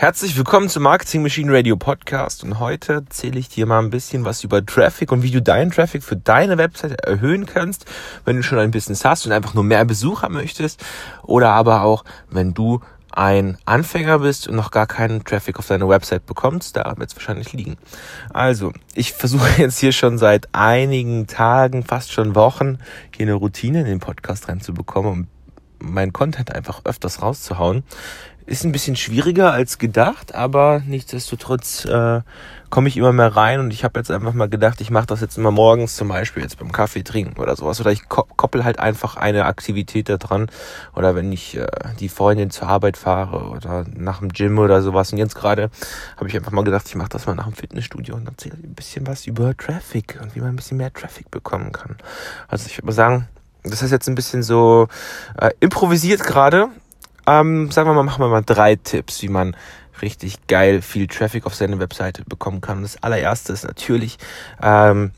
Herzlich willkommen zum Marketing Machine Radio Podcast und heute erzähle ich dir mal ein bisschen was über Traffic und wie du deinen Traffic für deine Webseite erhöhen kannst, wenn du schon ein Business hast und einfach nur mehr Besucher möchtest oder aber auch, wenn du ein Anfänger bist und noch gar keinen Traffic auf deine Website bekommst, da wird es wahrscheinlich liegen. Also, ich versuche jetzt hier schon seit einigen Tagen, fast schon Wochen, hier eine Routine in den Podcast reinzubekommen, um meinen Content einfach öfters rauszuhauen. Ist ein bisschen schwieriger als gedacht, aber nichtsdestotrotz äh, komme ich immer mehr rein und ich habe jetzt einfach mal gedacht, ich mache das jetzt immer morgens zum Beispiel jetzt beim Kaffee trinken oder sowas oder ich koppel halt einfach eine Aktivität da dran oder wenn ich äh, die Freundin zur Arbeit fahre oder nach dem Gym oder sowas und jetzt gerade habe ich einfach mal gedacht, ich mache das mal nach dem Fitnessstudio und erzähle ein bisschen was über Traffic und wie man ein bisschen mehr Traffic bekommen kann. Also ich würde mal sagen, das ist jetzt ein bisschen so äh, improvisiert gerade. Ähm, sagen wir mal, machen wir mal drei Tipps, wie man richtig geil viel Traffic auf seine Webseite bekommen kann. Das allererste ist natürlich ähm,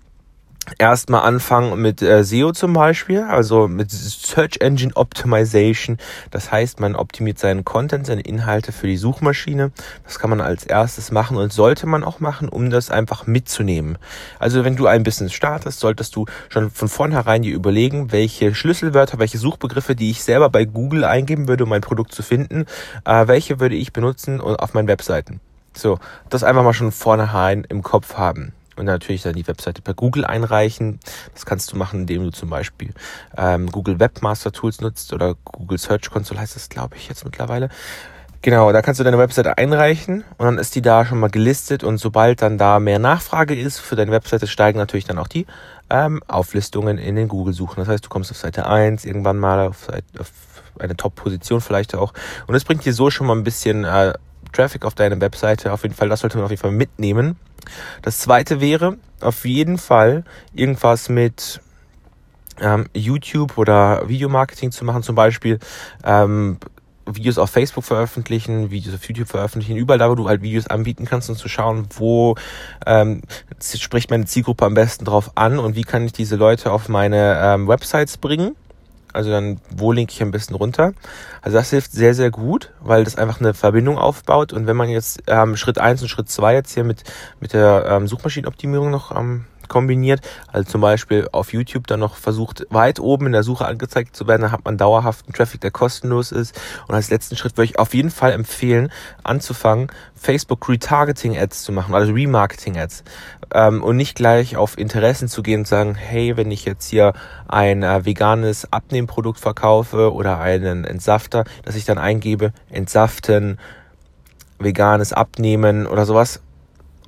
erstmal anfangen mit äh, SEO zum Beispiel, also mit Search Engine Optimization. Das heißt, man optimiert seinen Content, seine Inhalte für die Suchmaschine. Das kann man als erstes machen und sollte man auch machen, um das einfach mitzunehmen. Also wenn du ein Business startest, solltest du schon von vornherein dir überlegen, welche Schlüsselwörter, welche Suchbegriffe, die ich selber bei Google eingeben würde, um mein Produkt zu finden, äh, welche würde ich benutzen auf meinen Webseiten. So, das einfach mal schon vornherein im Kopf haben und natürlich dann die Webseite per Google einreichen. Das kannst du machen, indem du zum Beispiel ähm, Google Webmaster Tools nutzt oder Google Search Console heißt das, glaube ich, jetzt mittlerweile. Genau, da kannst du deine Webseite einreichen und dann ist die da schon mal gelistet und sobald dann da mehr Nachfrage ist für deine Webseite, steigen natürlich dann auch die ähm, Auflistungen in den Google-Suchen. Das heißt, du kommst auf Seite 1 irgendwann mal auf, Seite, auf eine Top-Position vielleicht auch und es bringt dir so schon mal ein bisschen äh, Traffic auf deine Webseite. Auf jeden Fall, das sollte man auf jeden Fall mitnehmen. Das zweite wäre auf jeden Fall irgendwas mit ähm, YouTube oder Videomarketing zu machen, zum Beispiel ähm, Videos auf Facebook veröffentlichen, Videos auf YouTube veröffentlichen, überall da, wo du halt Videos anbieten kannst und zu schauen, wo ähm, spricht meine Zielgruppe am besten drauf an und wie kann ich diese Leute auf meine ähm, Websites bringen. Also dann, wo linke ich am besten runter? Also das hilft sehr, sehr gut, weil das einfach eine Verbindung aufbaut. Und wenn man jetzt ähm, Schritt eins und Schritt zwei jetzt hier mit, mit der ähm, Suchmaschinenoptimierung noch ähm, kombiniert. Also zum Beispiel auf YouTube dann noch versucht, weit oben in der Suche angezeigt zu werden. Dann hat man dauerhaften Traffic, der kostenlos ist. Und als letzten Schritt würde ich auf jeden Fall empfehlen, anzufangen, Facebook Retargeting Ads zu machen, also Remarketing Ads. Ähm, und nicht gleich auf Interessen zu gehen und sagen, hey, wenn ich jetzt hier ein äh, veganes Abnehmprodukt verkaufe oder einen Entsafter, dass ich dann eingebe, entsaften, veganes Abnehmen oder sowas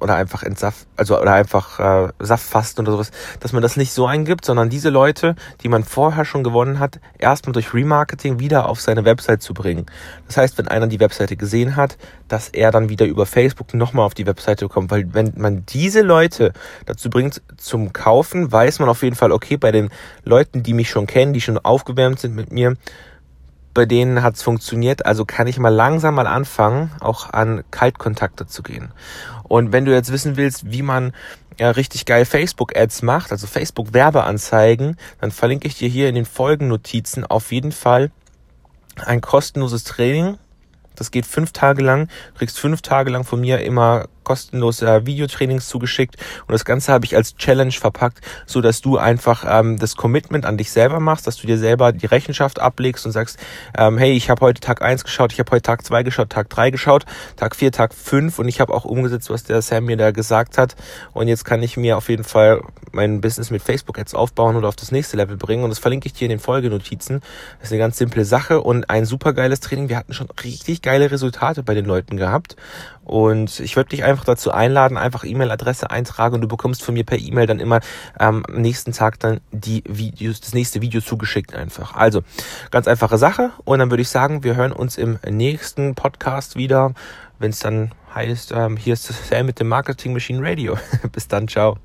oder einfach Entsaft, also oder einfach äh, Saftfasten oder sowas, dass man das nicht so eingibt, sondern diese Leute, die man vorher schon gewonnen hat, erstmal durch Remarketing wieder auf seine Website zu bringen. Das heißt, wenn einer die Webseite gesehen hat, dass er dann wieder über Facebook nochmal auf die Webseite kommt, weil wenn man diese Leute dazu bringt zum Kaufen, weiß man auf jeden Fall, okay, bei den Leuten, die mich schon kennen, die schon aufgewärmt sind mit mir, bei denen hat's funktioniert, also kann ich mal langsam mal anfangen, auch an Kaltkontakte zu gehen. Und wenn du jetzt wissen willst, wie man ja, richtig geil Facebook-Ads macht, also Facebook-Werbeanzeigen, dann verlinke ich dir hier in den Folgennotizen auf jeden Fall ein kostenloses Training. Das geht fünf Tage lang. Du kriegst fünf Tage lang von mir immer kostenlos äh, Videotrainings zugeschickt und das Ganze habe ich als Challenge verpackt, so dass du einfach ähm, das Commitment an dich selber machst, dass du dir selber die Rechenschaft ablegst und sagst, ähm, hey, ich habe heute Tag eins geschaut, ich habe heute Tag zwei geschaut, Tag drei geschaut, Tag vier, Tag fünf und ich habe auch umgesetzt, was der Sam mir da gesagt hat und jetzt kann ich mir auf jeden Fall mein Business mit Facebook Ads aufbauen oder auf das nächste Level bringen und das verlinke ich dir in den Folgenotizen. Das ist eine ganz simple Sache und ein super geiles Training. Wir hatten schon richtig geile Resultate bei den Leuten gehabt und ich würde dich einfach dazu einladen, einfach E-Mail-Adresse eintragen und du bekommst von mir per E-Mail dann immer ähm, am nächsten Tag dann die Videos, das nächste Video zugeschickt einfach. Also ganz einfache Sache und dann würde ich sagen, wir hören uns im nächsten Podcast wieder, wenn es dann heißt, ähm, hier ist Sam mit dem Marketing Machine Radio. Bis dann, ciao.